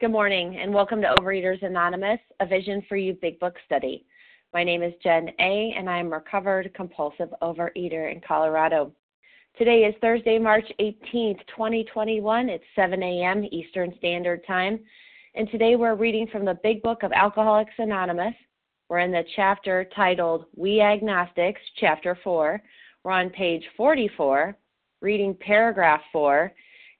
Good morning, and welcome to Overeaters Anonymous, a Vision for You Big Book study. My name is Jen A., and I am a recovered compulsive overeater in Colorado. Today is Thursday, March 18th, 2021. It's 7 a.m. Eastern Standard Time. And today we're reading from the Big Book of Alcoholics Anonymous. We're in the chapter titled We Agnostics, Chapter 4. We're on page 44, reading paragraph 4,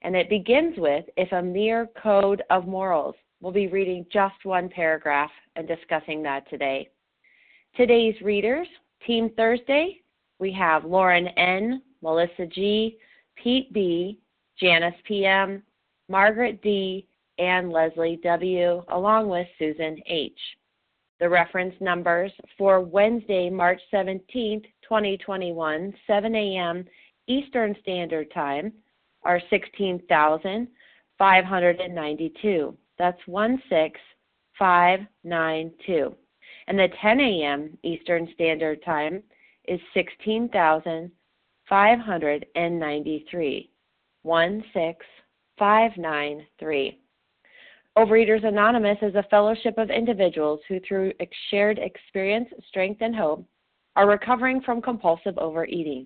and it begins with If a mere code of morals. We'll be reading just one paragraph and discussing that today. Today's readers, Team Thursday, we have Lauren N., Melissa G., Pete B., Janice PM, Margaret D., and Leslie W., along with Susan H. The reference numbers for Wednesday, March 17th, 2021, 7 a.m. Eastern Standard Time are 16,592. That's 16592. And the 10 a.m. Eastern Standard Time is 16,593. 16593. Overeaters Anonymous is a fellowship of individuals who, through shared experience, strength, and hope, are recovering from compulsive overeating.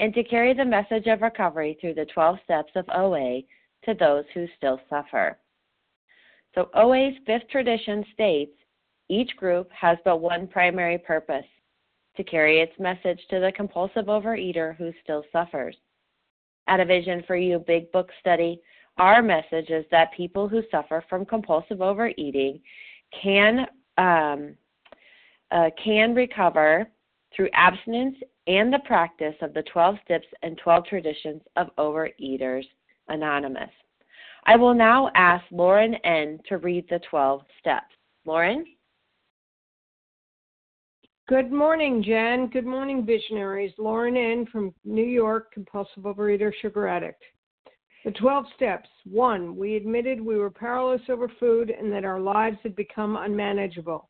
and to carry the message of recovery through the 12 steps of OA to those who still suffer. So, OA's fifth tradition states each group has but one primary purpose to carry its message to the compulsive overeater who still suffers. At a Vision for You Big Book study, our message is that people who suffer from compulsive overeating can um, uh, can recover through abstinence and the practice of the 12 steps and 12 traditions of Overeaters Anonymous. I will now ask Lauren N. to read the 12 steps. Lauren? Good morning, Jen. Good morning, visionaries. Lauren N. from New York, compulsive overeater, sugar addict. The 12 steps. One, we admitted we were powerless over food and that our lives had become unmanageable.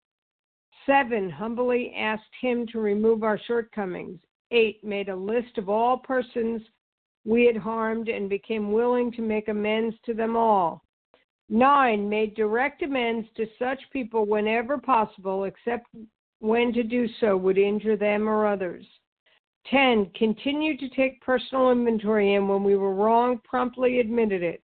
Seven, humbly asked him to remove our shortcomings. Eight, made a list of all persons we had harmed and became willing to make amends to them all. Nine, made direct amends to such people whenever possible, except when to do so would injure them or others. 10. Continued to take personal inventory and when we were wrong, promptly admitted it.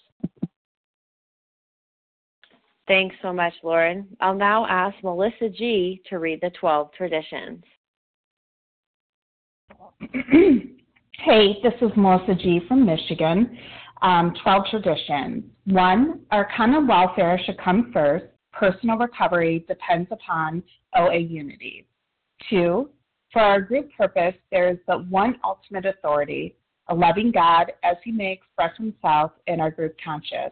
Thanks so much, Lauren. I'll now ask Melissa G. to read the 12 traditions. hey, this is Melissa G. from Michigan. Um, 12 traditions. One, our common welfare should come first. Personal recovery depends upon OA unity. Two, for our group purpose, there is but one ultimate authority, a loving God as he may express himself in our group conscious.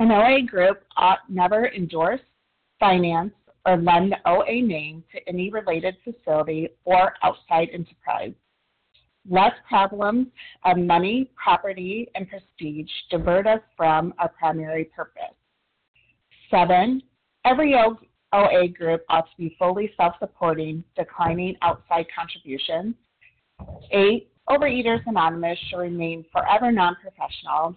an OA group ought never endorse, finance, or lend the OA name to any related facility or outside enterprise. Less problems of money, property, and prestige divert us from our primary purpose. Seven, every OA group ought to be fully self supporting, declining outside contributions. Eight, Overeaters Anonymous should remain forever non professional,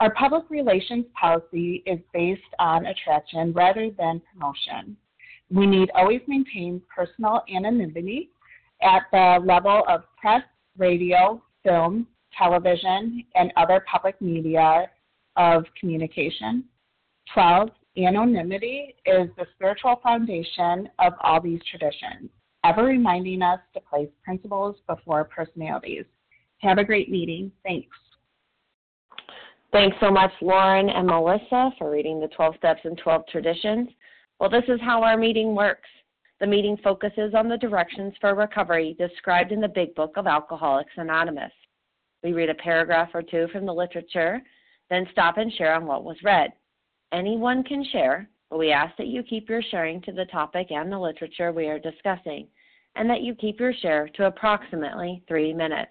Our public relations policy is based on attraction rather than promotion. We need always maintain personal anonymity at the level of press, radio, film, television, and other public media of communication. 12. Anonymity is the spiritual foundation of all these traditions, ever reminding us to place principles before personalities. Have a great meeting. Thanks. Thanks so much, Lauren and Melissa, for reading the 12 Steps and 12 Traditions. Well, this is how our meeting works. The meeting focuses on the directions for recovery described in the Big Book of Alcoholics Anonymous. We read a paragraph or two from the literature, then stop and share on what was read. Anyone can share, but we ask that you keep your sharing to the topic and the literature we are discussing, and that you keep your share to approximately three minutes.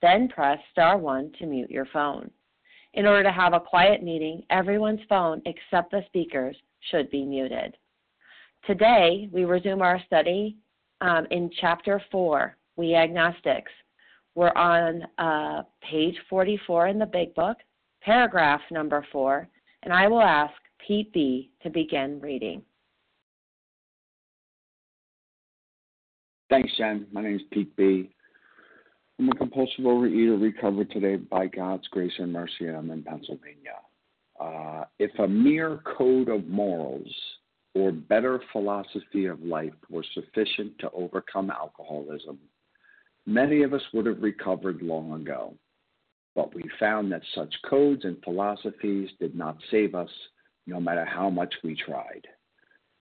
Then press star 1 to mute your phone. In order to have a quiet meeting, everyone's phone except the speaker's should be muted. Today, we resume our study um, in Chapter 4, We Agnostics. We're on uh, page 44 in the Big Book, paragraph number 4, and I will ask Pete B. to begin reading. Thanks, Jen. My name is Pete B. I'm a compulsive overeater recovered today by God's grace and mercy, I'm in Pennsylvania. Uh, if a mere code of morals or better philosophy of life were sufficient to overcome alcoholism, Many of us would have recovered long ago, but we found that such codes and philosophies did not save us, no matter how much we tried.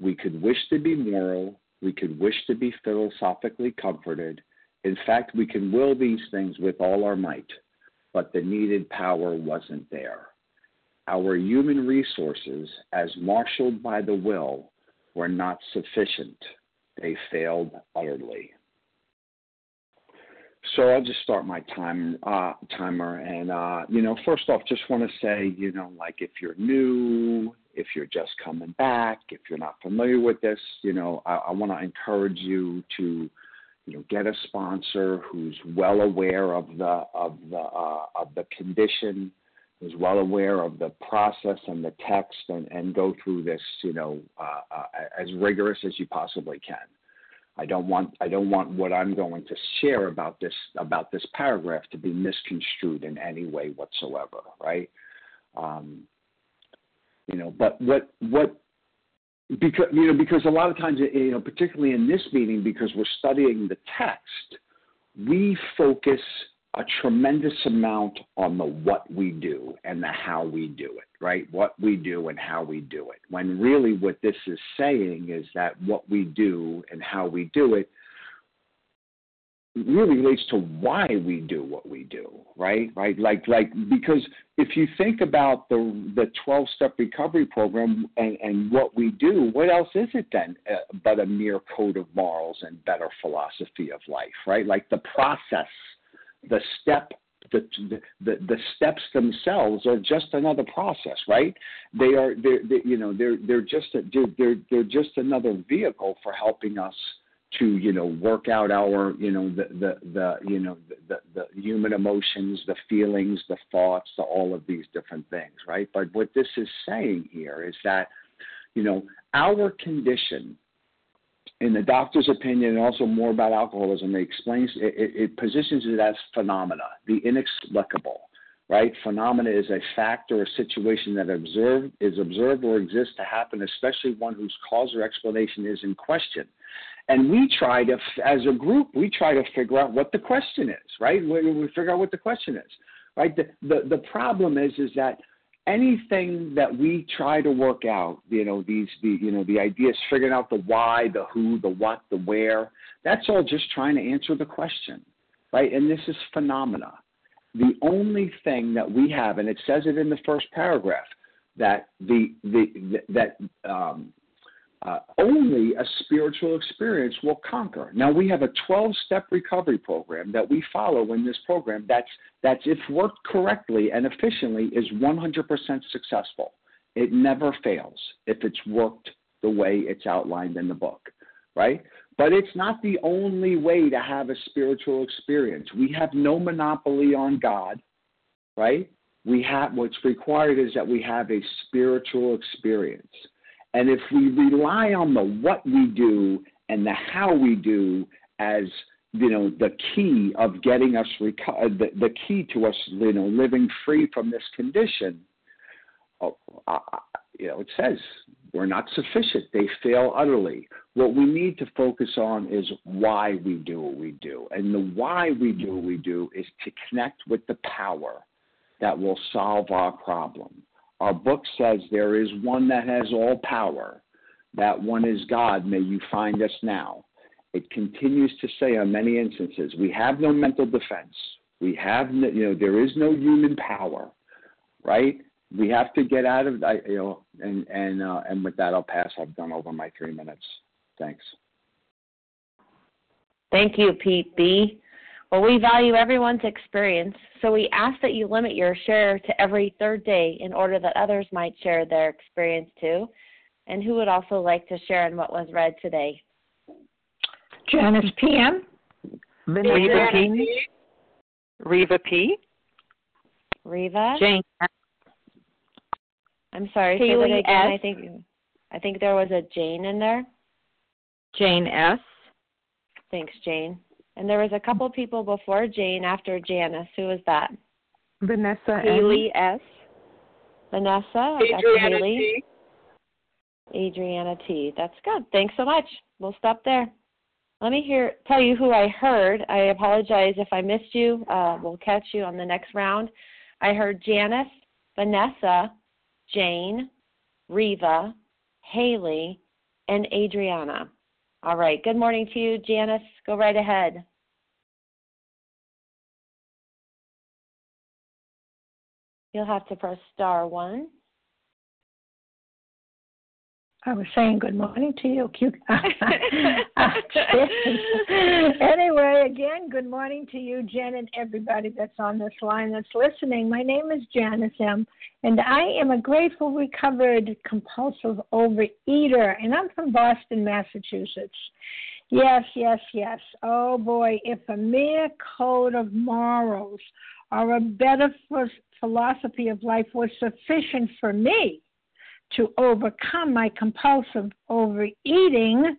We could wish to be moral, we could wish to be philosophically comforted. In fact, we can will these things with all our might, but the needed power wasn't there. Our human resources, as marshaled by the will, were not sufficient. They failed utterly. So I'll just start my time uh, timer, and uh, you know, first off, just want to say, you know, like if you're new, if you're just coming back, if you're not familiar with this, you know, I, I want to encourage you to, you know, get a sponsor who's well aware of the of the uh, of the condition, who's well aware of the process and the text, and and go through this, you know, uh, uh, as rigorous as you possibly can. I don't want I don't want what I'm going to share about this about this paragraph to be misconstrued in any way whatsoever, right? Um, you know, but what what because you know because a lot of times you know particularly in this meeting because we're studying the text, we focus a tremendous amount on the what we do and the how we do it, right? What we do and how we do it. When really what this is saying is that what we do and how we do it really relates to why we do what we do, right? Right? Like like because if you think about the the 12 step recovery program and, and what we do, what else is it then uh, but a mere code of morals and better philosophy of life, right? Like the process the step the, the the steps themselves are just another process, right? They are they're, they, you know they're they're just a, they're they're just another vehicle for helping us to you know work out our you know the the, the you know the, the, human emotions, the feelings, the thoughts, the, all of these different things, right? But what this is saying here is that you know our condition in the doctor's opinion, and also more about alcoholism, it explains it, it, it positions it as phenomena, the inexplicable. Right? Phenomena is a fact or a situation that observed, is observed or exists to happen, especially one whose cause or explanation is in question. And we try to, as a group, we try to figure out what the question is, right? We, we figure out what the question is, right? The, the, the problem is, is that anything that we try to work out, you know, these the you know the ideas, figuring out the why, the who, the what, the where. That's all just trying to answer the question, right? And this is phenomena. The only thing that we have, and it says it in the first paragraph, that the the, the that um, uh, only a spiritual experience will conquer. Now we have a 12-step recovery program that we follow in this program. That's that's if worked correctly and efficiently is 100% successful. It never fails if it's worked the way it's outlined in the book, right? But it's not the only way to have a spiritual experience. We have no monopoly on God, right? We have what's required is that we have a spiritual experience. And if we rely on the what we do and the how we do as you know the key of getting us reco- uh, the, the key to us you know living free from this condition, uh, uh, you know it says we're not sufficient. They fail utterly. What we need to focus on is why we do what we do, and the why we do what we do is to connect with the power that will solve our problem. Our book says there is one that has all power. That one is God. May you find us now. It continues to say on many instances, we have no mental defense. We have, no, you know, there is no human power, right? We have to get out of, you know, and and uh, and with that, I'll pass. I've done over my three minutes. Thanks. Thank you, Pete B. Well, we value everyone's experience, so we ask that you limit your share to every third day in order that others might share their experience too. And who would also like to share on what was read today? Janice PM. Reva P. Reva P. Reva. Jane. I'm sorry. Haley say that again. S. I think I think there was a Jane in there. Jane S. Thanks, Jane. And there was a couple people before Jane after Janice. Who was that? Vanessa Haley S. Vanessa. I got Adriana Haley. T. Adriana T. That's good. Thanks so much. We'll stop there. Let me hear tell you who I heard. I apologize if I missed you. Uh, we'll catch you on the next round. I heard Janice, Vanessa, Jane, Reva, Haley, and Adriana. All right. Good morning to you, Janice. Go right ahead. You'll have to press star one. I was saying good morning to you. Anyway, again, good morning to you, Jen, and everybody that's on this line that's listening. My name is Janice M., and I am a grateful, recovered, compulsive overeater, and I'm from Boston, Massachusetts. Yes, yes, yes. Oh boy, if a mere code of morals or a better philosophy of life was sufficient for me, to overcome my compulsive overeating,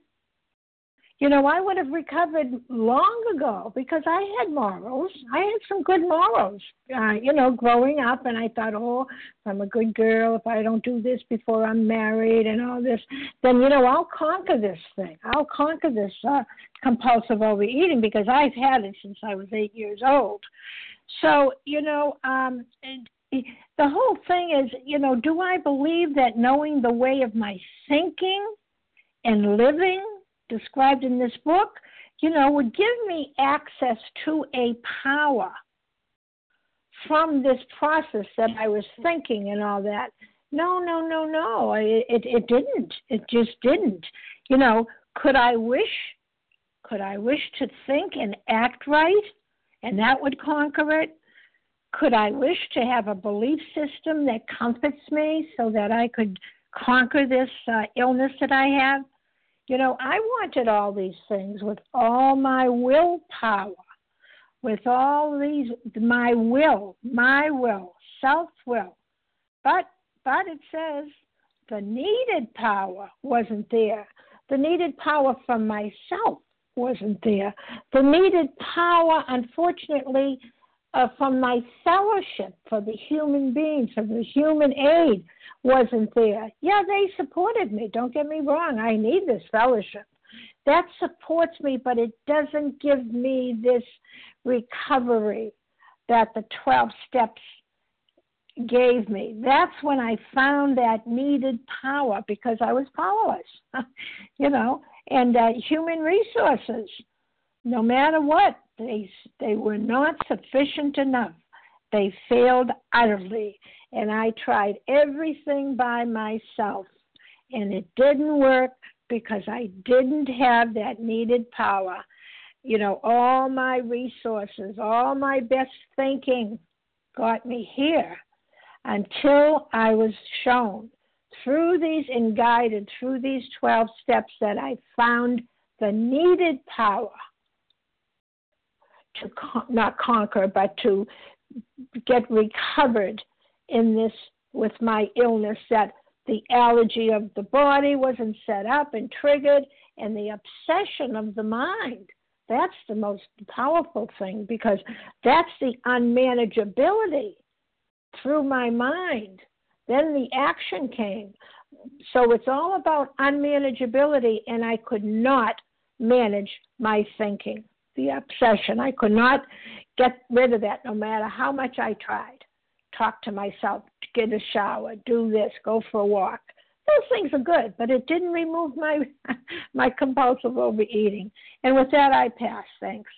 you know, I would have recovered long ago because I had morals. I had some good morals, uh, you know, growing up. And I thought, oh, if I'm a good girl, if I don't do this before I'm married and all this, then, you know, I'll conquer this thing. I'll conquer this uh, compulsive overeating because I've had it since I was eight years old. So, you know, um, the whole thing is, you know, do I believe that knowing the way of my thinking and living described in this book, you know, would give me access to a power from this process that I was thinking and all that? No, no, no, no. It, it, it didn't. It just didn't. You know, could I wish? Could I wish to think and act right, and that would conquer it? Could I wish to have a belief system that comforts me so that I could conquer this uh, illness that I have? You know, I wanted all these things with all my willpower, with all these, my will, my will, self will. But, but it says the needed power wasn't there. The needed power from myself wasn't there. The needed power, unfortunately, uh, from my fellowship for the human beings, for the human aid, wasn't there. Yeah, they supported me. Don't get me wrong. I need this fellowship. That supports me, but it doesn't give me this recovery that the 12 steps gave me. That's when I found that needed power because I was powerless, you know, and uh, human resources, no matter what, they, they were not sufficient enough. They failed utterly. And I tried everything by myself, and it didn't work because I didn't have that needed power. You know, all my resources, all my best thinking got me here until I was shown through these and guided through these 12 steps that I found the needed power to con- not conquer, but to get recovered in this with my illness that the allergy of the body wasn't set up and triggered and the obsession of the mind that's the most powerful thing because that's the unmanageability through my mind. Then the action came. So it's all about unmanageability, and I could not manage my thinking, the obsession. I could not get rid of that no matter how much I tried. Talk to myself, get a shower, do this, go for a walk. Those things are good, but it didn't remove my my compulsive overeating. And with that, I pass. Thanks.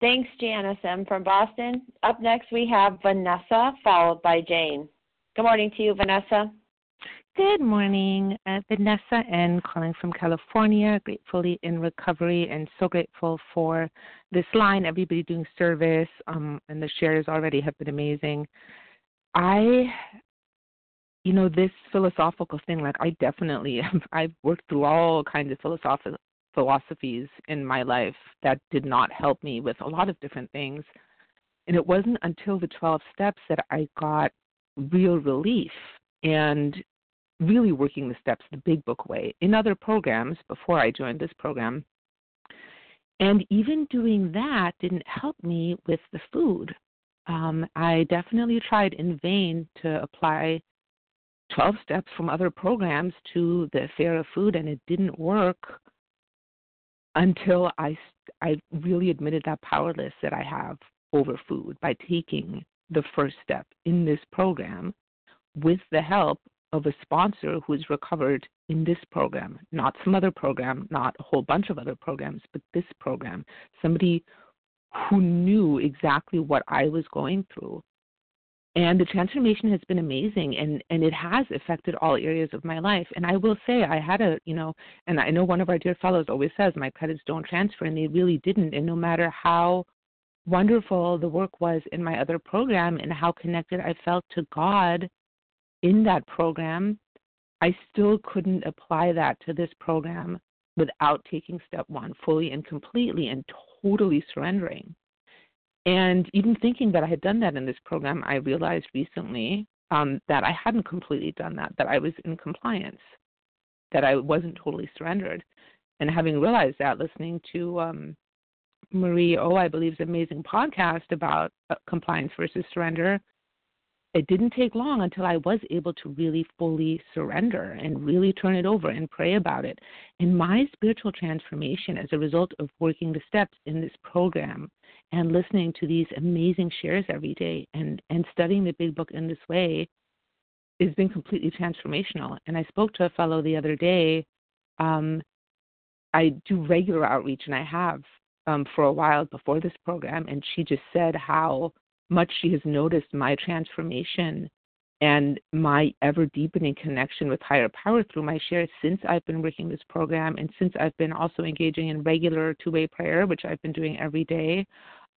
Thanks, Janice M. from Boston. Up next, we have Vanessa, followed by Jane. Good morning to you, Vanessa. Good morning. Uh, Vanessa N. calling from California, gratefully in recovery and so grateful for this line, everybody doing service, um, and the shares already have been amazing. I, you know, this philosophical thing, like I definitely, I've worked through all kinds of philosophical philosophies in my life that did not help me with a lot of different things. And it wasn't until the 12 steps that I got real relief and really working the steps the big book way in other programs before I joined this program. And even doing that didn't help me with the food. Um, I definitely tried in vain to apply 12 steps from other programs to the affair of food, and it didn't work until I I really admitted that powerless that I have over food by taking the first step in this program with the help of a sponsor who's recovered in this program, not some other program, not a whole bunch of other programs, but this program. Somebody who knew exactly what I was going through. And the transformation has been amazing and and it has affected all areas of my life. And i will say i had a you know and i know one of our dear fellows always says my credits don't transfer and they really didn't. And no matter how wonderful the work was in my other program and how connected i felt to god in that program i still couldn't apply that to this program without taking step one fully and completely and totally surrendering and even thinking that I had done that in this program, I realized recently um, that I hadn't completely done that, that I was in compliance, that I wasn't totally surrendered. And having realized that, listening to um, Marie O, I believe's amazing podcast about uh, compliance versus surrender, it didn't take long until I was able to really fully surrender and really turn it over and pray about it. And my spiritual transformation as a result of working the steps in this program and listening to these amazing shares every day and, and studying the big book in this way has been completely transformational. And I spoke to a fellow the other day. Um, I do regular outreach, and I have um, for a while before this program, and she just said how much she has noticed my transformation and my ever deepening connection with higher power through my shares since I've been working this program and since I've been also engaging in regular two way prayer, which I've been doing every day.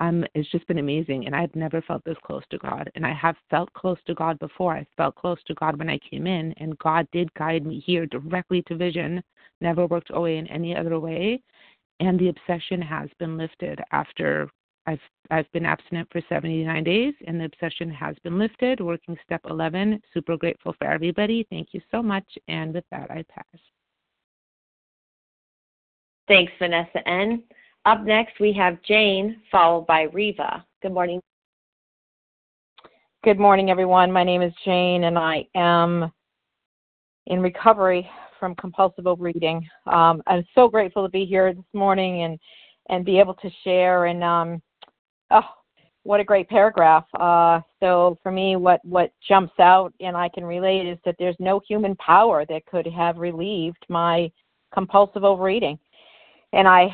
um, it's just been amazing. And I've never felt this close to God. And I have felt close to God before. I felt close to God when I came in, and God did guide me here directly to vision. Never worked OA in any other way. And the obsession has been lifted after I've I've been abstinent for 79 days, and the obsession has been lifted. Working step 11. Super grateful for everybody. Thank you so much. And with that, I pass. Thanks, Vanessa N. Up next, we have Jane, followed by Reva. Good morning. Good morning, everyone. My name is Jane, and I am in recovery from compulsive overeating. Um, I'm so grateful to be here this morning and and be able to share. And um, oh, what a great paragraph. Uh, so for me, what what jumps out and I can relate is that there's no human power that could have relieved my compulsive overeating. And I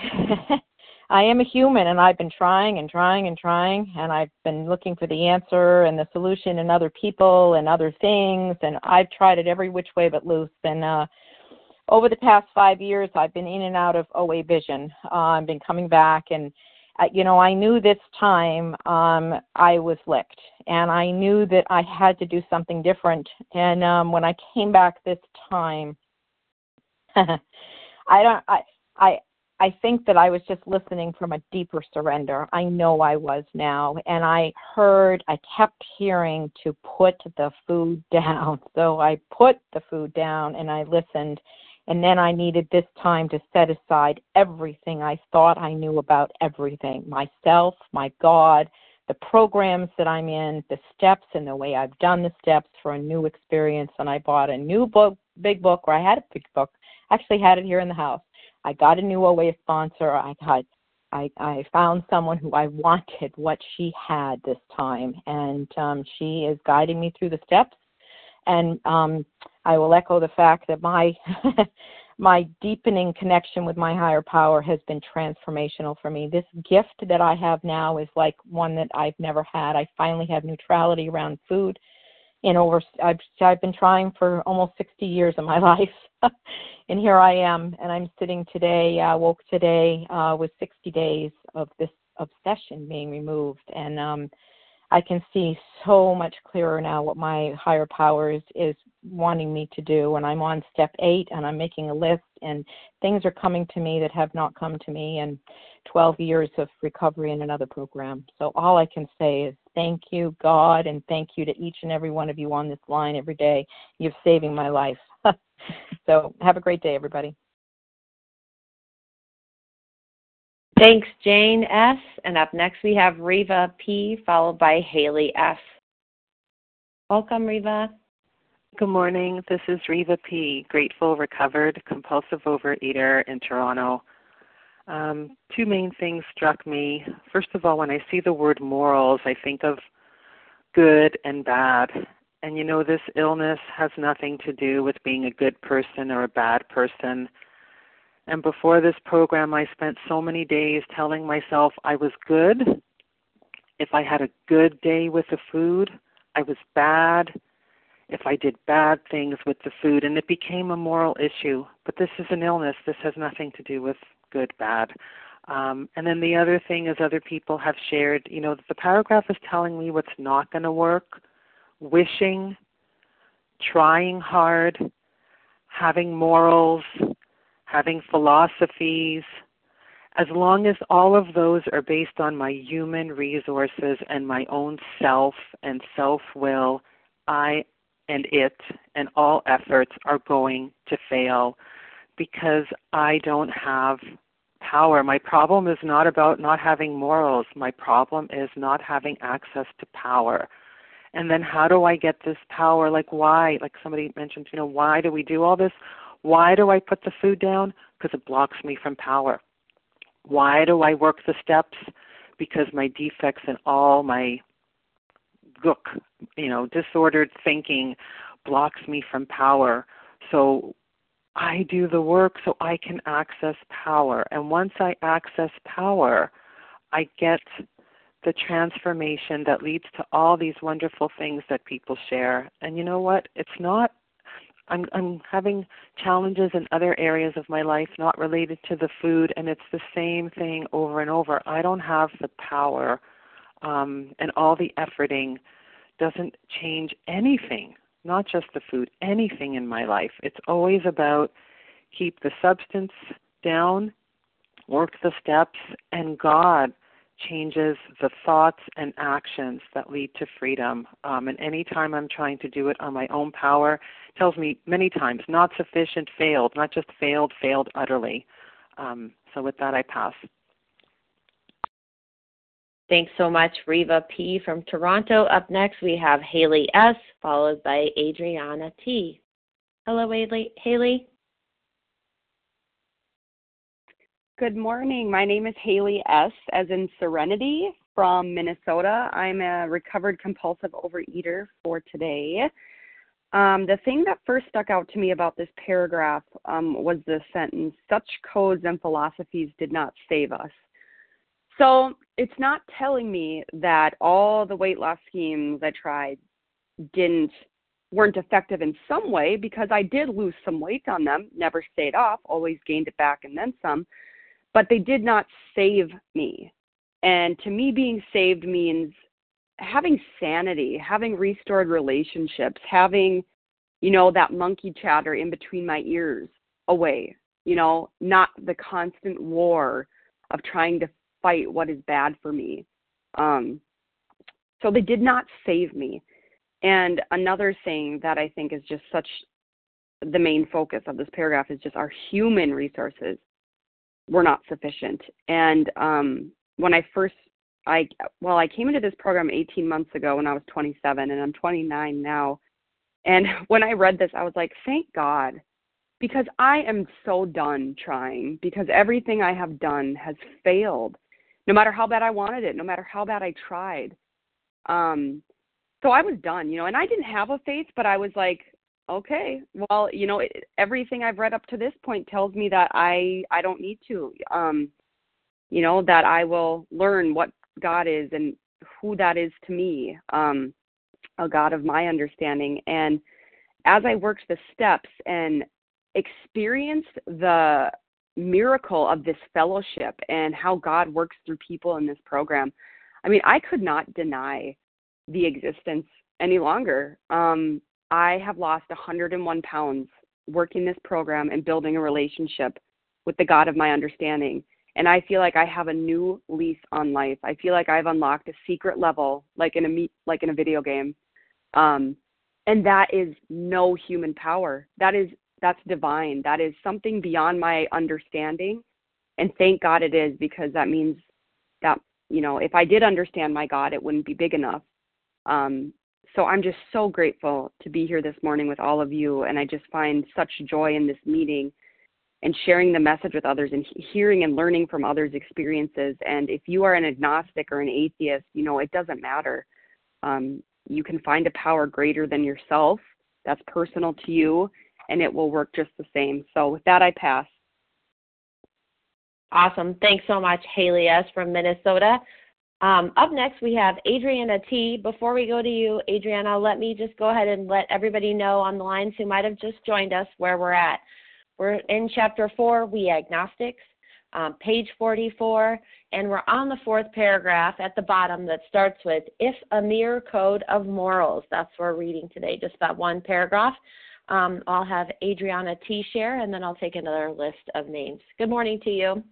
I am a human and I've been trying and trying and trying and I've been looking for the answer and the solution in other people and other things and I've tried it every which way but loose and uh over the past 5 years I've been in and out of OA vision. Uh, I've been coming back and you know I knew this time um I was licked and I knew that I had to do something different and um when I came back this time I don't I I I think that I was just listening from a deeper surrender. I know I was now. And I heard, I kept hearing to put the food down. So I put the food down and I listened. And then I needed this time to set aside everything I thought I knew about everything myself, my God, the programs that I'm in, the steps, and the way I've done the steps for a new experience. And I bought a new book, big book, or I had a big book. Actually, had it here in the house I got a new OA sponsor. I got I, I found someone who I wanted what she had this time, and um, she is guiding me through the steps. And um, I will echo the fact that my my deepening connection with my higher power has been transformational for me. This gift that I have now is like one that I've never had. I finally have neutrality around food. In over, I've I've been trying for almost 60 years of my life, and here I am, and I'm sitting today, uh, woke today uh, with 60 days of this obsession being removed, and um, I can see so much clearer now what my higher powers is, wanting me to do. And I'm on step eight, and I'm making a list, and things are coming to me that have not come to me, in 12 years of recovery in another program. So all I can say is thank you, God, and thank you to each and every one of you on this line every day. You're saving my life. so have a great day, everybody. Thanks, Jane S. And up next we have Reva P, followed by Haley F. Welcome, Reva. Good morning. This is Reva P, grateful, recovered, compulsive overeater in Toronto. Um, two main things struck me. First of all, when I see the word morals, I think of good and bad. And you know, this illness has nothing to do with being a good person or a bad person. And before this program, I spent so many days telling myself I was good. If I had a good day with the food, I was bad. If I did bad things with the food, and it became a moral issue. But this is an illness. This has nothing to do with good, bad. Um, and then the other thing is, other people have shared, you know, the paragraph is telling me what's not going to work wishing, trying hard, having morals, having philosophies, as long as all of those are based on my human resources and my own self and self will, I and it and all efforts are going to fail because I don't have power. My problem is not about not having morals. My problem is not having access to power and then how do I get this power? Like why? Like somebody mentioned, you know, why do we do all this? Why do I put the food down? Because it blocks me from power. Why do I work the steps? Because my defects and all my gook, you know, disordered thinking blocks me from power. So I do the work so I can access power. And once I access power, I get the transformation that leads to all these wonderful things that people share. And you know what? It's not I'm I'm having challenges in other areas of my life not related to the food and it's the same thing over and over. I don't have the power um and all the efforting doesn't change anything, not just the food, anything in my life. It's always about keep the substance down, work the steps and God changes the thoughts and actions that lead to freedom. Um, and anytime I'm trying to do it on my own power, tells me many times not sufficient, failed, not just failed, failed utterly. Um, so with that, I pass. Thanks so much, Reva P. from Toronto. Up next, we have Haley S., followed by Adriana T. Hello, Haley. Good morning. My name is Haley S., as in Serenity from Minnesota. I'm a recovered compulsive overeater for today. Um, the thing that first stuck out to me about this paragraph um, was the sentence such codes and philosophies did not save us. So it's not telling me that all the weight loss schemes I tried didn't weren't effective in some way because I did lose some weight on them, never stayed off, always gained it back and then some but they did not save me. And to me, being saved means having sanity, having restored relationships, having, you know, that monkey chatter in between my ears away, you know, not the constant war of trying to fight what is bad for me. Um, so they did not save me. And another thing that I think is just such the main focus of this paragraph is just our human resources were not sufficient. And um, when I first, I well, I came into this program 18 months ago when I was 27, and I'm 29 now. And when I read this, I was like, thank God, because I am so done trying. Because everything I have done has failed, no matter how bad I wanted it, no matter how bad I tried. Um, so I was done, you know. And I didn't have a faith, but I was like, okay well you know everything i've read up to this point tells me that i i don't need to um you know that i will learn what god is and who that is to me um a god of my understanding. And as i worked the steps and experienced the miracle of this fellowship and how god works through people in this program i mean i could not deny the existence any longer. Um I have lost 101 pounds working this program and building a relationship with the God of my understanding. And I feel like I have a new lease on life. I feel like I've unlocked a secret level, like in a like in a video game. Um, and that is no human power. That is that's divine. That is something beyond my understanding. And thank God it is because that means that you know if I did understand my God, it wouldn't be big enough. Um, so I'm just so grateful to be here this morning with all of you. And I just find such joy in this meeting and sharing the message with others and hearing and learning from others' experiences. And if you are an agnostic or an atheist, you know, it doesn't matter. Um, you can find a power greater than yourself that's personal to you, and it will work just the same. So with that, I pass. Awesome. Thanks so much, Haley S. from Minnesota. Um, up next, we have Adriana T. Before we go to you, Adriana, let me just go ahead and let everybody know on the lines who might have just joined us where we're at. We're in chapter four, We Agnostics, um, page 44, and we're on the fourth paragraph at the bottom that starts with If a Mere Code of Morals. That's what we're reading today, just that one paragraph. Um, I'll have Adriana T. share, and then I'll take another list of names. Good morning to you.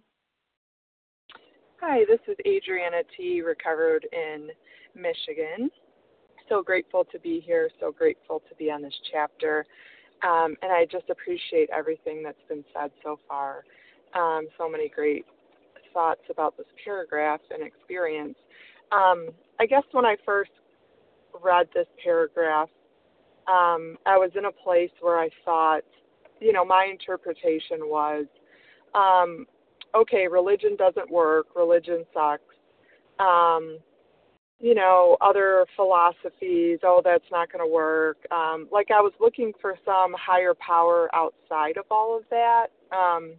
Hi, this is Adriana T., recovered in Michigan. So grateful to be here, so grateful to be on this chapter. Um, and I just appreciate everything that's been said so far. Um, so many great thoughts about this paragraph and experience. Um, I guess when I first read this paragraph, um, I was in a place where I thought, you know, my interpretation was um, okay, religion doesn't work, religion sucks. Um, you know, other philosophies, oh, that's not going to work. Um, like I was looking for some higher power outside of all of that. Um,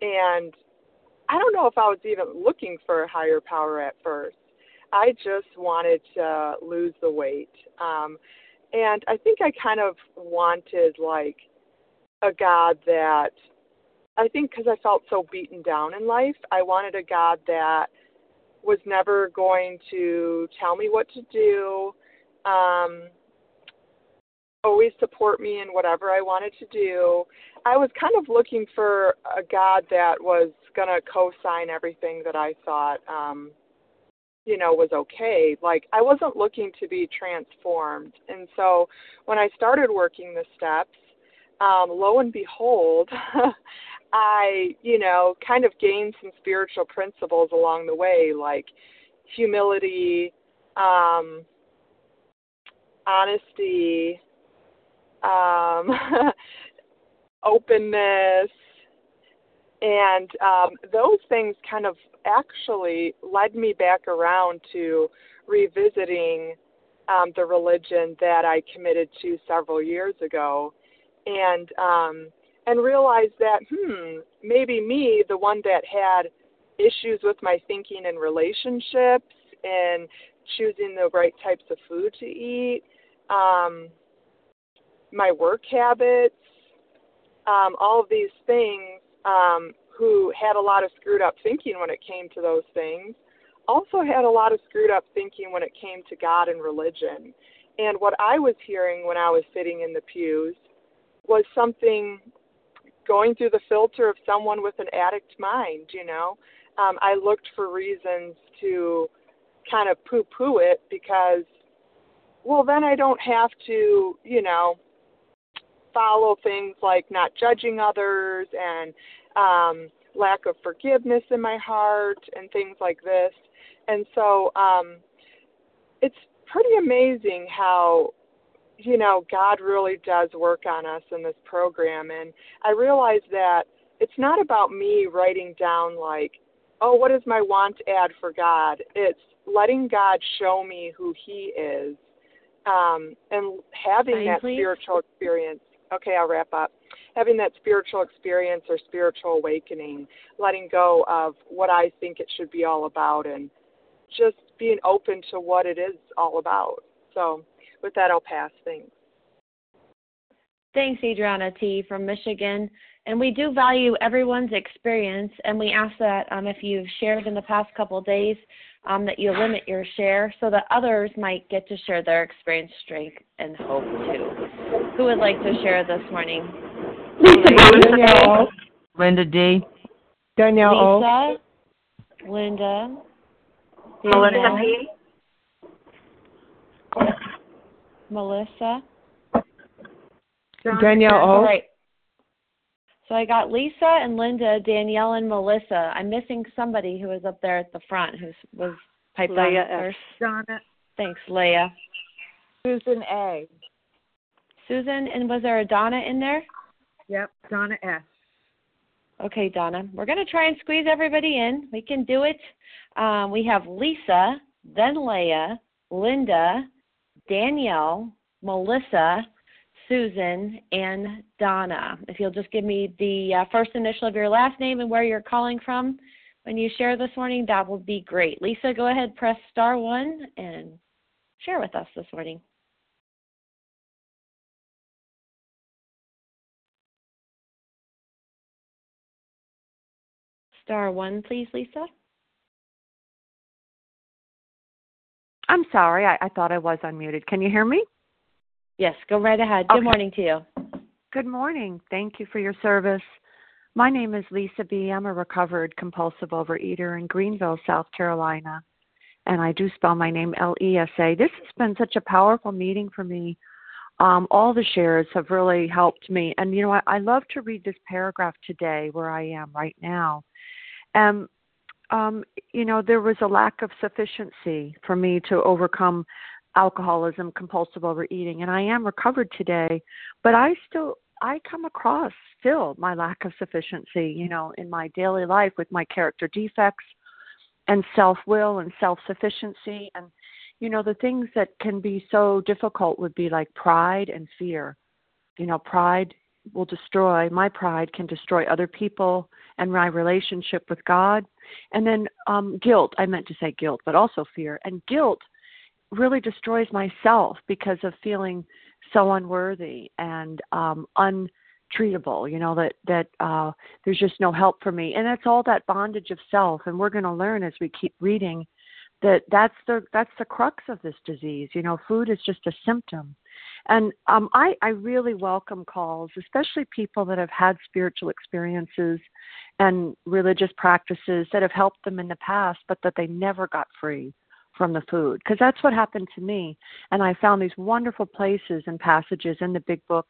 and I don't know if I was even looking for a higher power at first. I just wanted to lose the weight. Um, and I think I kind of wanted like a God that I think because I felt so beaten down in life, I wanted a God that was never going to tell me what to do, um, always support me in whatever I wanted to do. I was kind of looking for a God that was going to co sign everything that I thought, um, you know, was okay. Like, I wasn't looking to be transformed. And so when I started working the steps, um, lo and behold, I, you know, kind of gained some spiritual principles along the way, like humility, um, honesty, um, openness, and um, those things kind of actually led me back around to revisiting um, the religion that I committed to several years ago, and um, and realized that hmm maybe me the one that had issues with my thinking and relationships and choosing the right types of food to eat, um, my work habits, um, all of these things, um, who had a lot of screwed up thinking when it came to those things, also had a lot of screwed up thinking when it came to God and religion. And what I was hearing when I was sitting in the pews was something going through the filter of someone with an addict mind, you know. Um, I looked for reasons to kind of poo poo it because, well, then I don't have to, you know, follow things like not judging others and um, lack of forgiveness in my heart and things like this. And so um, it's pretty amazing how you know, God really does work on us in this program. And I realize that it's not about me writing down, like, oh, what is my want ad for God? It's letting God show me who He is um, and having that please? spiritual experience. Okay, I'll wrap up. Having that spiritual experience or spiritual awakening, letting go of what I think it should be all about, and just being open to what it is all about. So, with that, I'll pass. Thanks. Thanks, Adriana T. from Michigan. And we do value everyone's experience, and we ask that um, if you've shared in the past couple of days, um, that you limit your share so that others might get to share their experience, strength, and hope too. Who would like to share this morning? Danielle. Linda D. Danielle Lisa. O. Linda. Melissa P. Melissa. Danielle O. All right. So I got Lisa and Linda, Danielle and Melissa. I'm missing somebody who was up there at the front who was piped Leah on first. Donna. Thanks, Leah. Susan A. Susan, and was there a Donna in there? Yep, Donna S. Okay, Donna. We're going to try and squeeze everybody in. We can do it. Um, we have Lisa, then Leah, Linda, Danielle, Melissa, Susan, and Donna. If you'll just give me the uh, first initial of your last name and where you're calling from when you share this morning, that would be great. Lisa, go ahead, press star one and share with us this morning. Star one, please, Lisa. I'm sorry, I, I thought I was unmuted. Can you hear me? Yes, go right ahead. Good okay. morning to you. Good morning. Thank you for your service. My name is Lisa B. I'm a recovered compulsive overeater in Greenville, South Carolina. And I do spell my name L E S A. This has been such a powerful meeting for me. Um, all the shares have really helped me. And, you know, I, I love to read this paragraph today where I am right now. And um, you know, there was a lack of sufficiency for me to overcome alcoholism, compulsive overeating, and I am recovered today, but I still I come across still my lack of sufficiency, you know, in my daily life with my character defects and self-will and self-sufficiency and you know the things that can be so difficult would be like pride and fear. You know, pride will destroy my pride can destroy other people and my relationship with God. And then um, guilt, I meant to say guilt, but also fear. And guilt really destroys myself because of feeling so unworthy and um untreatable you know that that uh there's just no help for me and that's all that bondage of self and we're going to learn as we keep reading that that's the that's the crux of this disease you know food is just a symptom and um i i really welcome calls especially people that have had spiritual experiences and religious practices that have helped them in the past but that they never got free from the food. Because that's what happened to me. And i found these wonderful places and passages in the big book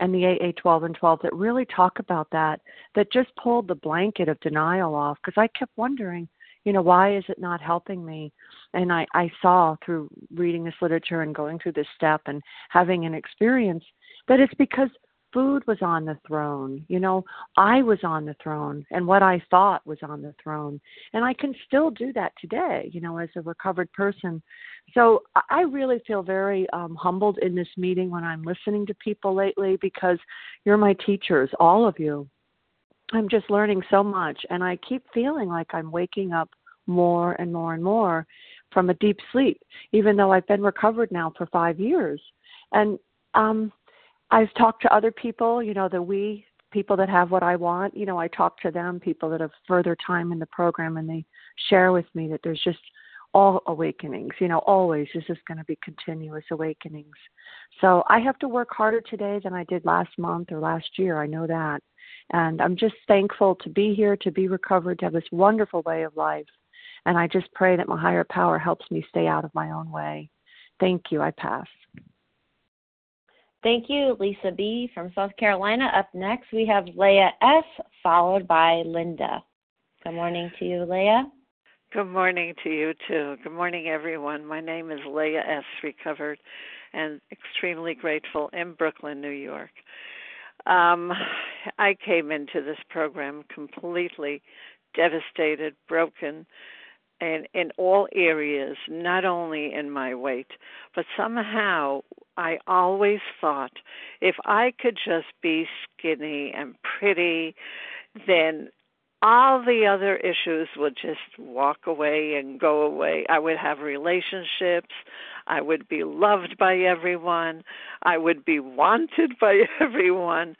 and the AA 12 and 12 that really talk about that that just pulled the blanket of denial off. Because I kept wondering you know why is it not helping me? And i i saw through reading this literature and going through this step and having an experience that it's because food was on the throne. You know i was on the throne and what i thought was on the throne. And i can still do that today you know as a recovered person. So i really feel very um humbled in this meeting when i'm listening to people lately because you're my teachers all of you I'm just learning so much, and I keep feeling like I'm waking up more and more and more from a deep sleep, even though I've been recovered now for five years. And um, I've talked to other people, you know, the we people that have what I want, you know, I talk to them, people that have further time in the program, and they share with me that there's just all awakenings, you know, always this is going to be continuous awakenings. So I have to work harder today than I did last month or last year. I know that. And I'm just thankful to be here, to be recovered, to have this wonderful way of life. And I just pray that my higher power helps me stay out of my own way. Thank you. I pass. Thank you, Lisa B. from South Carolina. Up next, we have Leah S., followed by Linda. Good morning to you, Leah. Good morning to you, too. Good morning, everyone. My name is Leah S., recovered and extremely grateful in Brooklyn, New York. Um, I came into this program completely devastated, broken, and in all areas, not only in my weight, but somehow I always thought if I could just be skinny and pretty, then all the other issues would just walk away and go away. I would have relationships. I would be loved by everyone. I would be wanted by everyone.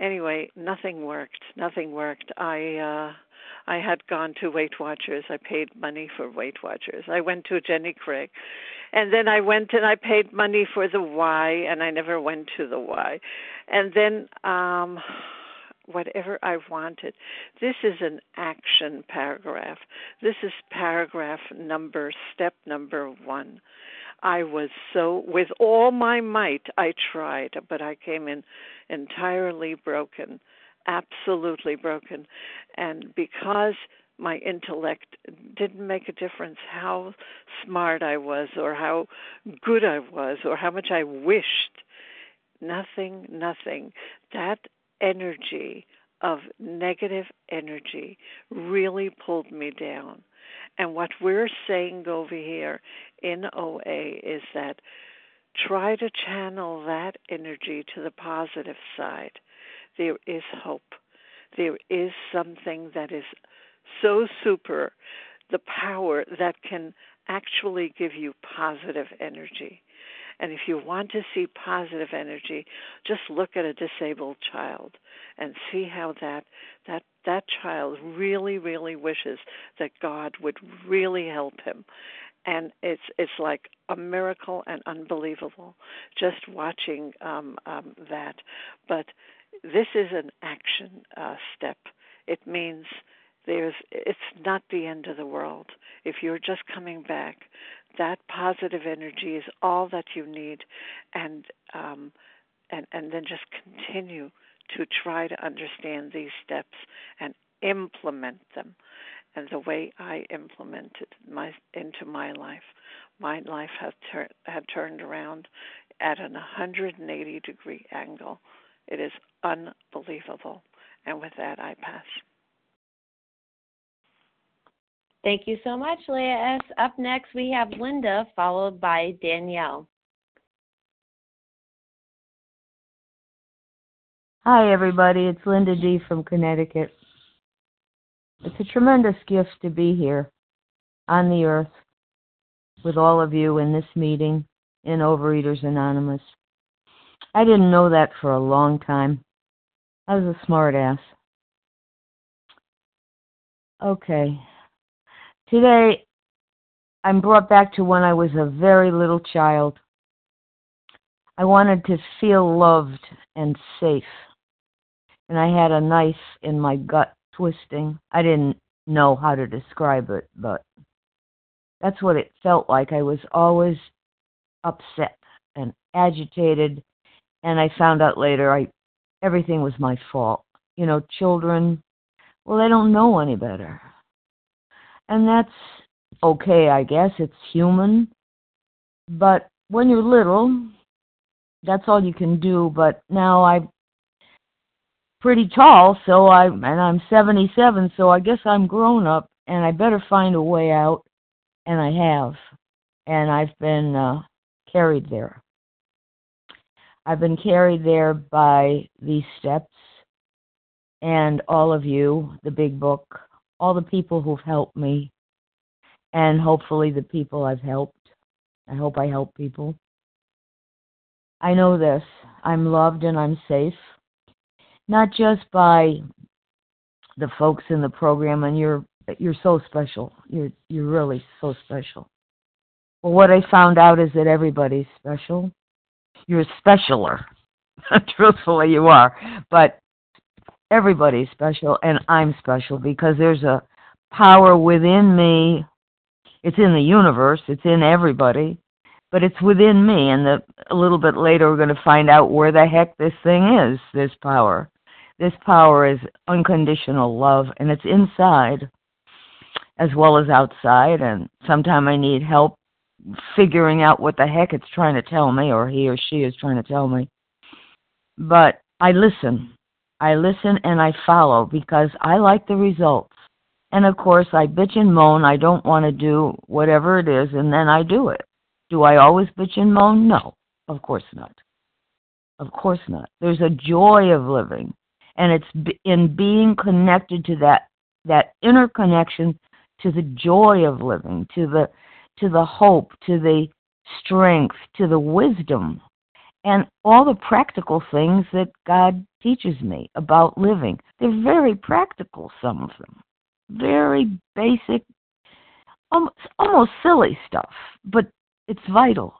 Anyway, nothing worked. Nothing worked. I uh I had gone to Weight Watchers. I paid money for Weight Watchers. I went to Jenny Craig. And then I went and I paid money for the Y and I never went to the Y. And then um whatever I wanted. This is an action paragraph. This is paragraph number, step number one. I was so, with all my might, I tried, but I came in entirely broken, absolutely broken. And because my intellect didn't make a difference how smart I was or how good I was or how much I wished, nothing, nothing. That energy of negative energy really pulled me down. And what we're saying over here in OA is that try to channel that energy to the positive side. There is hope. There is something that is so super, the power that can actually give you positive energy. And if you want to see positive energy, just look at a disabled child and see how that that that child really really wishes that God would really help him. And it's it's like a miracle and unbelievable just watching um, um, that. But this is an action uh, step. It means there's it's not the end of the world if you're just coming back that positive energy is all that you need and um and and then just continue to try to understand these steps and implement them. And the way I implemented my into my life my life has tur- had turned around at an 180 degree angle. It is unbelievable. And with that I pass Thank you so much, Leah S. Up next, we have Linda, followed by Danielle. Hi, everybody. It's Linda G. from Connecticut. It's a tremendous gift to be here on the earth. with all of you in this meeting in Overeaters Anonymous. I didn't know that for a long time. I was a smart ass. Okay. Today, I'm brought back to when I was a very little child. I wanted to feel loved and safe. And I had a knife in my gut twisting. I didn't know how to describe it, but that's what it felt like. I was always upset and agitated, and I found out later I everything was my fault. You know, children, well, they don't know any better. And that's okay, I guess. It's human. But when you're little, that's all you can do. But now I'm pretty tall, so I and I'm 77, so I guess I'm grown up, and I better find a way out, and I have, and I've been uh, carried there. I've been carried there by these steps, and all of you, the big book, all the people who've helped me, and hopefully the people I've helped. I hope I help people. I know this I'm loved and I'm safe, not just by the folks in the program, and you're you're so special. You're you're really so special. Well, what I found out is that everybody's special. You're specialer. Truthfully, you are. But everybody's special, and I'm special because there's a power within me. It's in the universe. It's in everybody but it's within me. And the, a little bit later, we're going to find out where the heck this thing is. This power, this power is unconditional love, and it's inside as well as outside. And sometimes I need help figuring out what the heck it's trying to tell me, or he or she is trying to tell me. But I listen. I listen and I follow because I like the results. And of course, I bitch and moan. I don't want to do whatever it is, and then I do it. Do I always bitch and moan? No, of course not. Of course not. There's a joy of living, and it's in being connected to that that inner connection to the joy of living, to the to the hope, to the strength, to the wisdom, and all the practical things that God teaches me about living. They're very practical, some of them. Very basic, um, almost, almost silly stuff, but it's vital.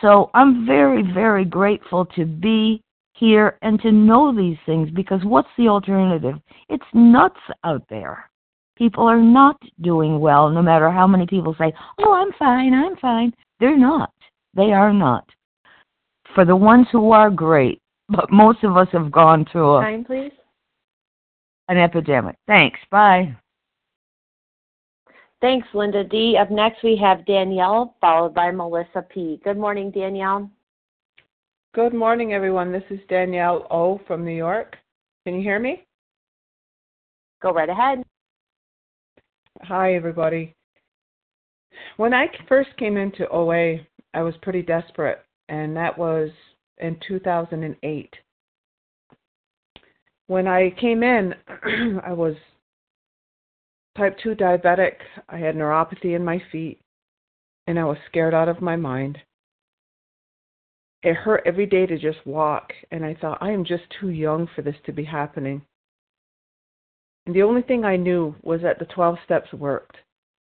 So I'm very, very grateful to be here and to know these things because what's the alternative? It's nuts out there. People are not doing well, no matter how many people say, Oh, I'm fine, I'm fine. They're not. They are not. For the ones who are great, but most of us have gone through a, Time, please. an epidemic. Thanks. Bye. Thanks, Linda D. Up next, we have Danielle, followed by Melissa P. Good morning, Danielle. Good morning, everyone. This is Danielle O. from New York. Can you hear me? Go right ahead. Hi, everybody. When I first came into OA, I was pretty desperate, and that was in 2008. When I came in, I was type 2 diabetic. I had neuropathy in my feet, and I was scared out of my mind. It hurt every day to just walk, and I thought, I am just too young for this to be happening. And the only thing I knew was that the 12 steps worked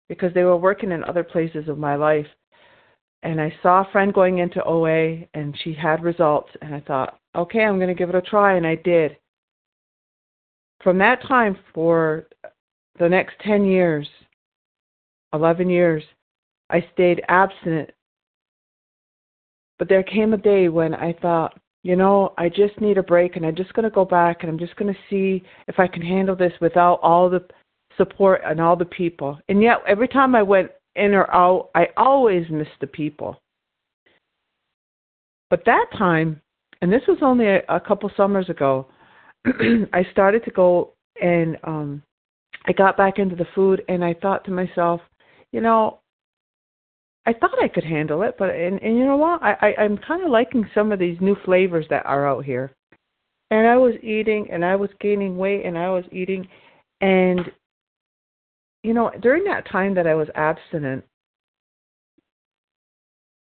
because they were working in other places of my life. And I saw a friend going into OA, and she had results, and I thought, okay, I'm going to give it a try, and I did. From that time, for the next 10 years, 11 years, I stayed abstinent. But there came a day when I thought, you know, I just need a break and I'm just going to go back and I'm just going to see if I can handle this without all the support and all the people. And yet, every time I went in or out, I always miss the people. But that time, and this was only a, a couple summers ago, I started to go and um I got back into the food and I thought to myself, you know, I thought I could handle it, but and, and you know what? I, I I'm kind of liking some of these new flavors that are out here. And I was eating and I was gaining weight and I was eating and you know, during that time that I was abstinent,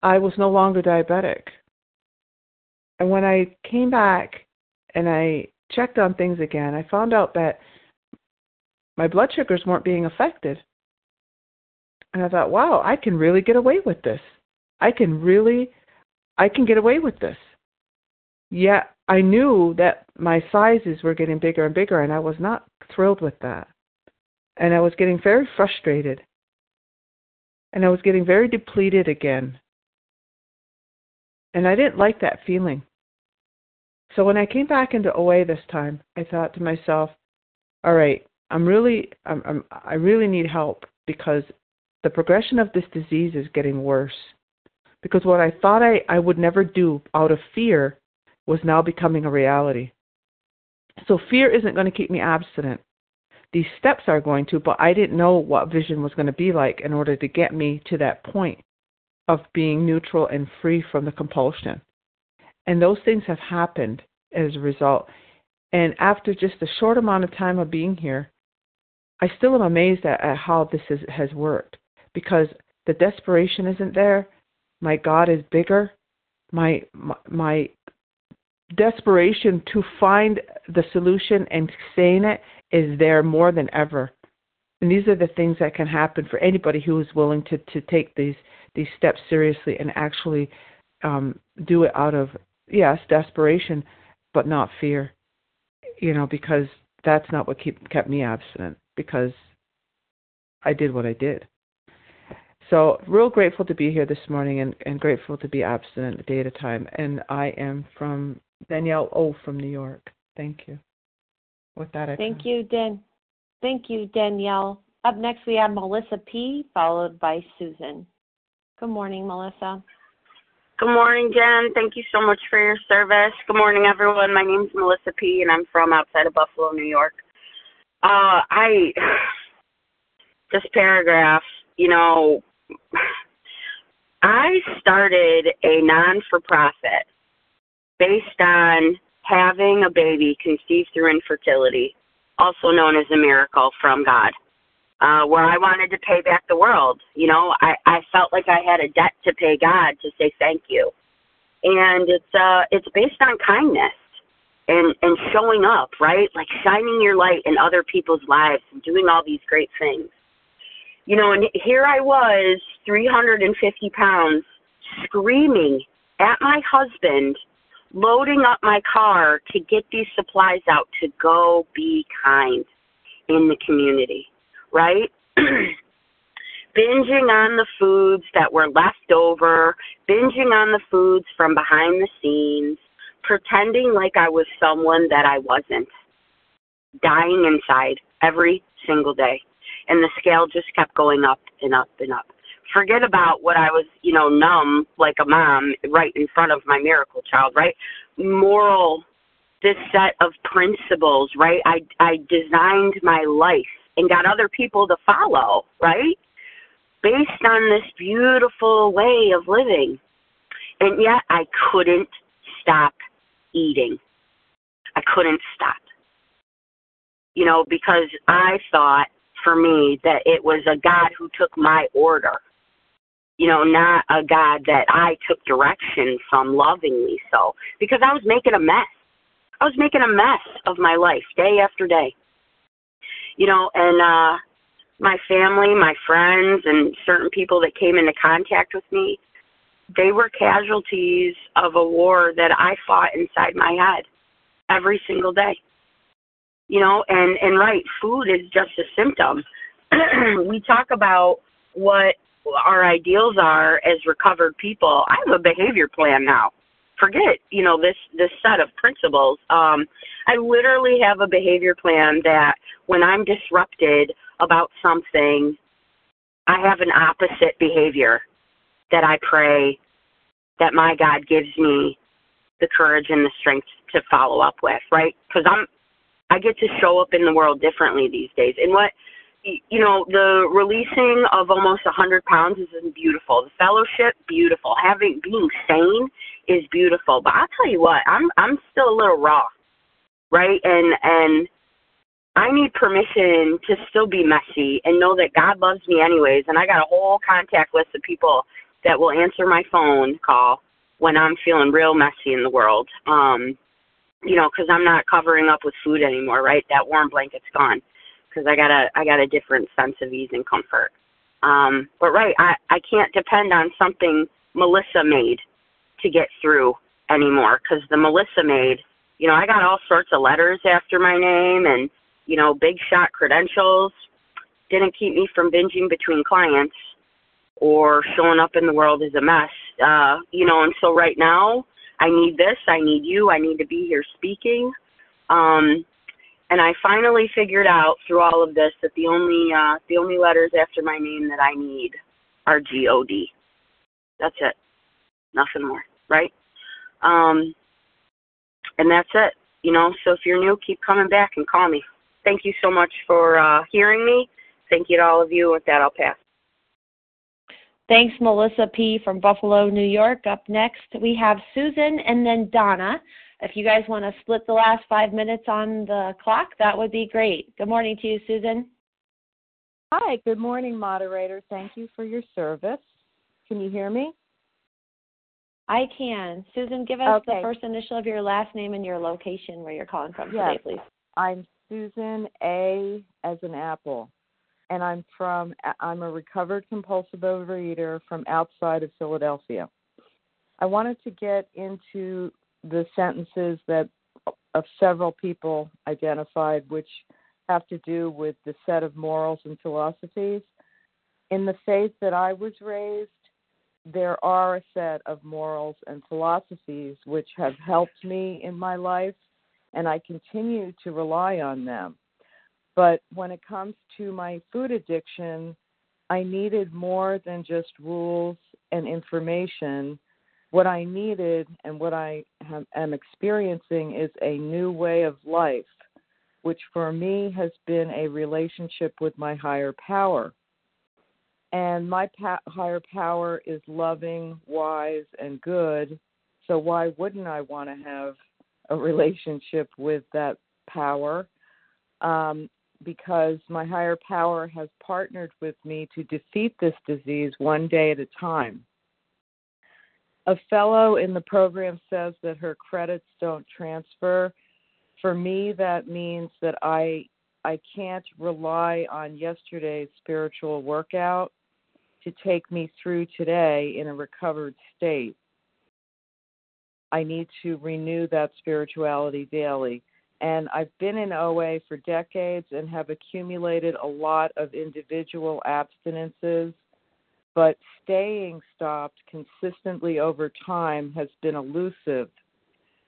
I was no longer diabetic. And when I came back and I checked on things again, I found out that my blood sugars weren't being affected. And I thought, wow, I can really get away with this. I can really, I can get away with this. Yet I knew that my sizes were getting bigger and bigger, and I was not thrilled with that. And I was getting very frustrated. And I was getting very depleted again. And I didn't like that feeling. So when I came back into OA this time, I thought to myself, all right, I'm really I'm, I'm I really need help because the progression of this disease is getting worse. Because what I thought I, I would never do out of fear was now becoming a reality. So fear isn't going to keep me abstinent. These steps are going to, but I didn't know what vision was going to be like in order to get me to that point of being neutral and free from the compulsion. And those things have happened as a result. And after just a short amount of time of being here, I still am amazed at, at how this is, has worked because the desperation isn't there. My God is bigger. My, my, my desperation to find the solution and saying it is there more than ever. And these are the things that can happen for anybody who is willing to, to take these these steps seriously and actually um, do it out of yes desperation, but not fear. You know, because that's not what keep, kept me abstinent. Because I did what I did. So, real grateful to be here this morning and, and grateful to be abstinent a day at a time. And I am from Danielle O from New York. Thank you. With that, I thank you, Dan. Thank you, Danielle. Up next, we have Melissa P, followed by Susan. Good morning, Melissa. Good morning, Jen. Thank you so much for your service. Good morning, everyone. My name is Melissa P, and I'm from outside of Buffalo, New York. Uh, I this paragraph, you know, I started a non for profit based on having a baby conceived through infertility, also known as a miracle from God, uh, where I wanted to pay back the world. You know, I, I felt like I had a debt to pay God to say thank you. And it's uh it's based on kindness and and showing up, right? Like shining your light in other people's lives and doing all these great things. You know, and here I was, 350 pounds, screaming at my husband loading up my car to get these supplies out to go be kind in the community, right? binging on the foods that were left over, binging on the foods from behind the scenes, pretending like I was someone that I wasn't, dying inside every single day. And the scale just kept going up and up and up forget about what I was, you know, numb like a mom right in front of my miracle child, right? Moral, this set of principles, right? I I designed my life and got other people to follow, right? Based on this beautiful way of living. And yet I couldn't stop eating. I couldn't stop. You know, because I thought for me that it was a God who took my order you know, not a God that I took direction from lovingly so, because I was making a mess. I was making a mess of my life day after day. You know, and uh my family, my friends, and certain people that came into contact with me, they were casualties of a war that I fought inside my head every single day. You know, and and right, food is just a symptom. we talk about what our ideals are as recovered people, I have a behavior plan now. Forget, you know, this this set of principles. Um, I literally have a behavior plan that when I'm disrupted about something, I have an opposite behavior that I pray that my God gives me the courage and the strength to follow up with, right? Because I'm I get to show up in the world differently these days. And what you know, the releasing of almost a 100 pounds is beautiful. The fellowship, beautiful. Having being sane is beautiful. But I'll tell you what, I'm I'm still a little raw, right? And and I need permission to still be messy and know that God loves me anyways. And I got a whole contact list of people that will answer my phone call when I'm feeling real messy in the world. Um, you know, because I'm not covering up with food anymore, right? That warm blanket's gone because I got a I got a different sense of ease and comfort. Um, but right, I I can't depend on something Melissa made to get through anymore because the Melissa made, you know, I got all sorts of letters after my name and you know big shot credentials. Didn't keep me from binging between clients or showing up in the world as a mess. Uh, you know, and so right now I need this, I need you, I need to be here speaking. Um, and I finally figured out through all of this that the only uh, the only letters after my name that I need are G O D. That's it. Nothing more, right? Um, and that's it. You know, so if you're new, keep coming back and call me. Thank you so much for uh, hearing me. Thank you to all of you. With that, I'll pass. Thanks, Melissa P. from Buffalo, New York. Up next, we have Susan and then Donna. If you guys want to split the last five minutes on the clock, that would be great. Good morning to you, Susan. Hi, good morning, moderator. Thank you for your service. Can you hear me? I can. Susan, give us Okay. the first initial of your last name and your location where you're calling from Yes. today, please. I'm Susan A as an apple, and I'm from I'm a recovered compulsive overeater from outside of Philadelphia. I wanted to get into the sentences that of several people identified, which have to do with the set of morals and philosophies. In the faith that I was raised, there are a set of morals and philosophies which have helped me in my life, and I continue to rely on them. But when it comes to my food addiction, I needed more than just rules and information. What I needed and what I have, am experiencing is a new way of life, which for me has been a relationship with my higher power. And my pa- higher power is loving, wise, and good. So why wouldn't I want to have a relationship with that power? Um, because my higher power has partnered with me to defeat this disease one day at a time. A fellow in the program says that her credits don't transfer. For me, that means that I I can't rely on yesterday's spiritual workout to take me through today in a recovered state. I need to renew that spirituality daily. And I've been in OA for decades and have accumulated a lot of individual abstinences, but staying stopped consistently over time has been elusive.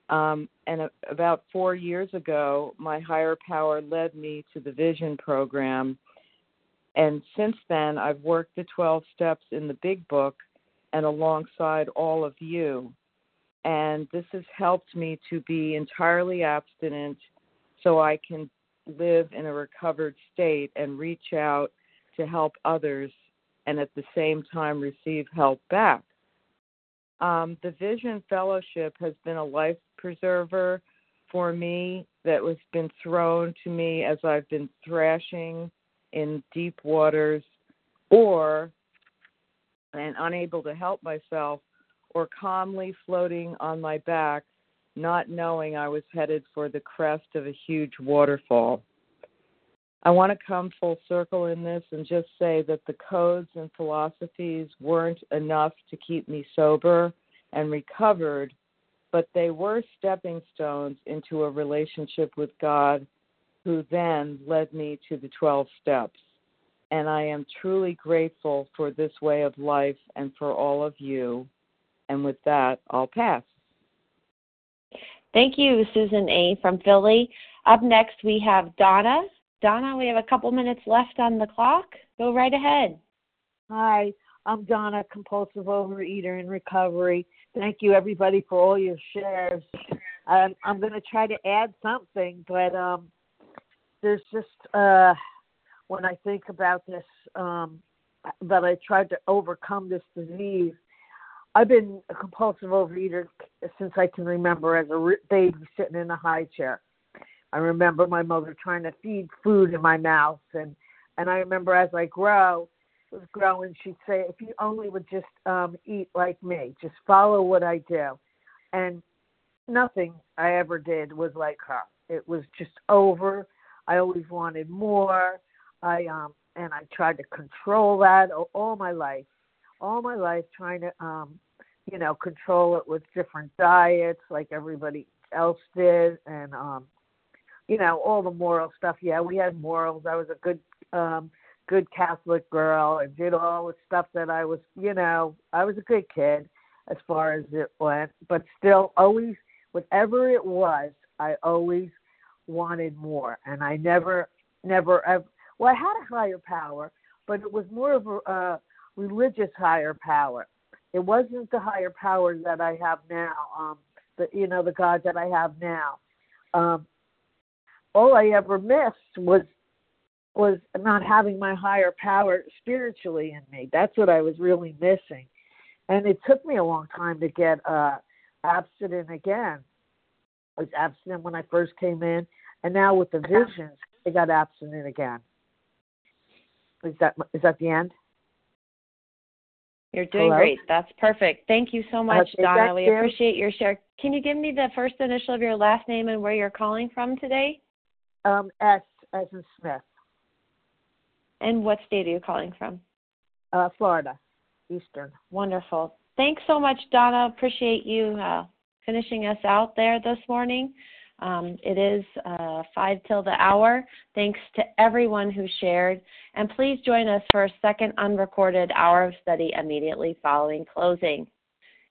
Um, and a- about four years ago, my higher power led me to the Vision program. And since then, I've worked the 12 steps in the big book and alongside all of you and this has helped me to be entirely abstinent so I can live in a recovered state and reach out to help others and at the same time receive help back. Um, the Vision Fellowship has been a life preserver for me that was been thrown to me as I've been thrashing in deep waters or and unable to help myself or calmly floating on my back, not knowing I was headed for the crest of a huge waterfall. I want to come full circle in this and just say that the codes and philosophies weren't enough to keep me sober and recovered, but they were stepping stones into a relationship with God, who then led me to the 12 steps. And I am truly grateful for this way of life and for all of you. And with that, I'll pass. Thank you, Susan A. from Philly. Up next, we have Donna. Donna, we have a couple minutes left on the clock. Go right ahead. Hi, I'm Donna, compulsive overeater in recovery. Thank you, everybody, for all your shares. Um, I'm going to try to add something, but um, there's just uh, when I think about this, um, that I tried to overcome this disease. I've been a compulsive overeater since I can remember as a baby sitting in a high chair. I remember my mother trying to feed food in my mouth, and and I remember as I grow, was growing, she'd say, if you only would just um, eat like me, just follow what I do. And nothing I ever did was like her. It was just over. I always wanted more. I um and I tried to control that all my life. All my life trying to um you know, control it with different diets like everybody else did and um you know, all the moral stuff. Yeah, we had morals. I was a good um good Catholic girl and did all the stuff that I was, you know, I was a good kid as far as it went, but still always whatever it was, I always wanted more and I never never ever well I had a higher power, but it was more of a religious higher power. It wasn't the higher power that I have now, um the you know the God that I have now. Um all I ever missed was was not having my higher power spiritually in me. That's what I was really missing. And it took me a long time to get uh abstinent again. I was abstinent when I first came in, and now with the visions, I got abstinent again. Is that is that the end? You're doing Hello? great. That's perfect. Thank you so much, Okay, Donna. We appreciate your share. Can you give me the first initial of your last name and where you're calling from today? Um, S as in Smith, And what state are you calling from? uh, Florida, Eastern. Wonderful. Thanks so much, Donna. Appreciate you uh, finishing us out there this morning. Um, it is uh, five till the hour. Thanks to everyone who shared. And please join us for a second unrecorded hour of study immediately following closing.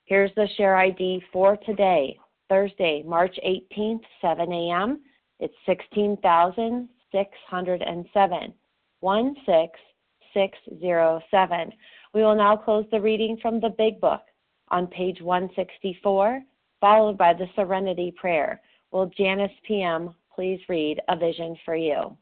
Here's the share ID for today, Thursday, March 18th, 7 a.m. It's 16,607. 16607. We will now close the reading from the Big Book on page 164, followed by the Serenity Prayer. Will Janice PM please read A Vision for You?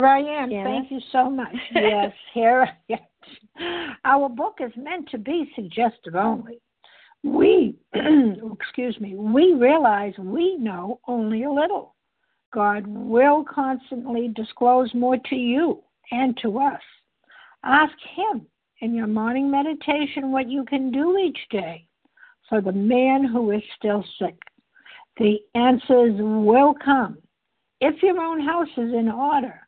Here I am. Janice? Thank you so much. Yes, here I am. Our book is meant to be suggestive only. We, excuse me, we realize we know only a little. God will constantly disclose more to you and to us. Ask Him in your morning meditation what you can do each day for the man who is still sick. The answers will come if your own house is in order.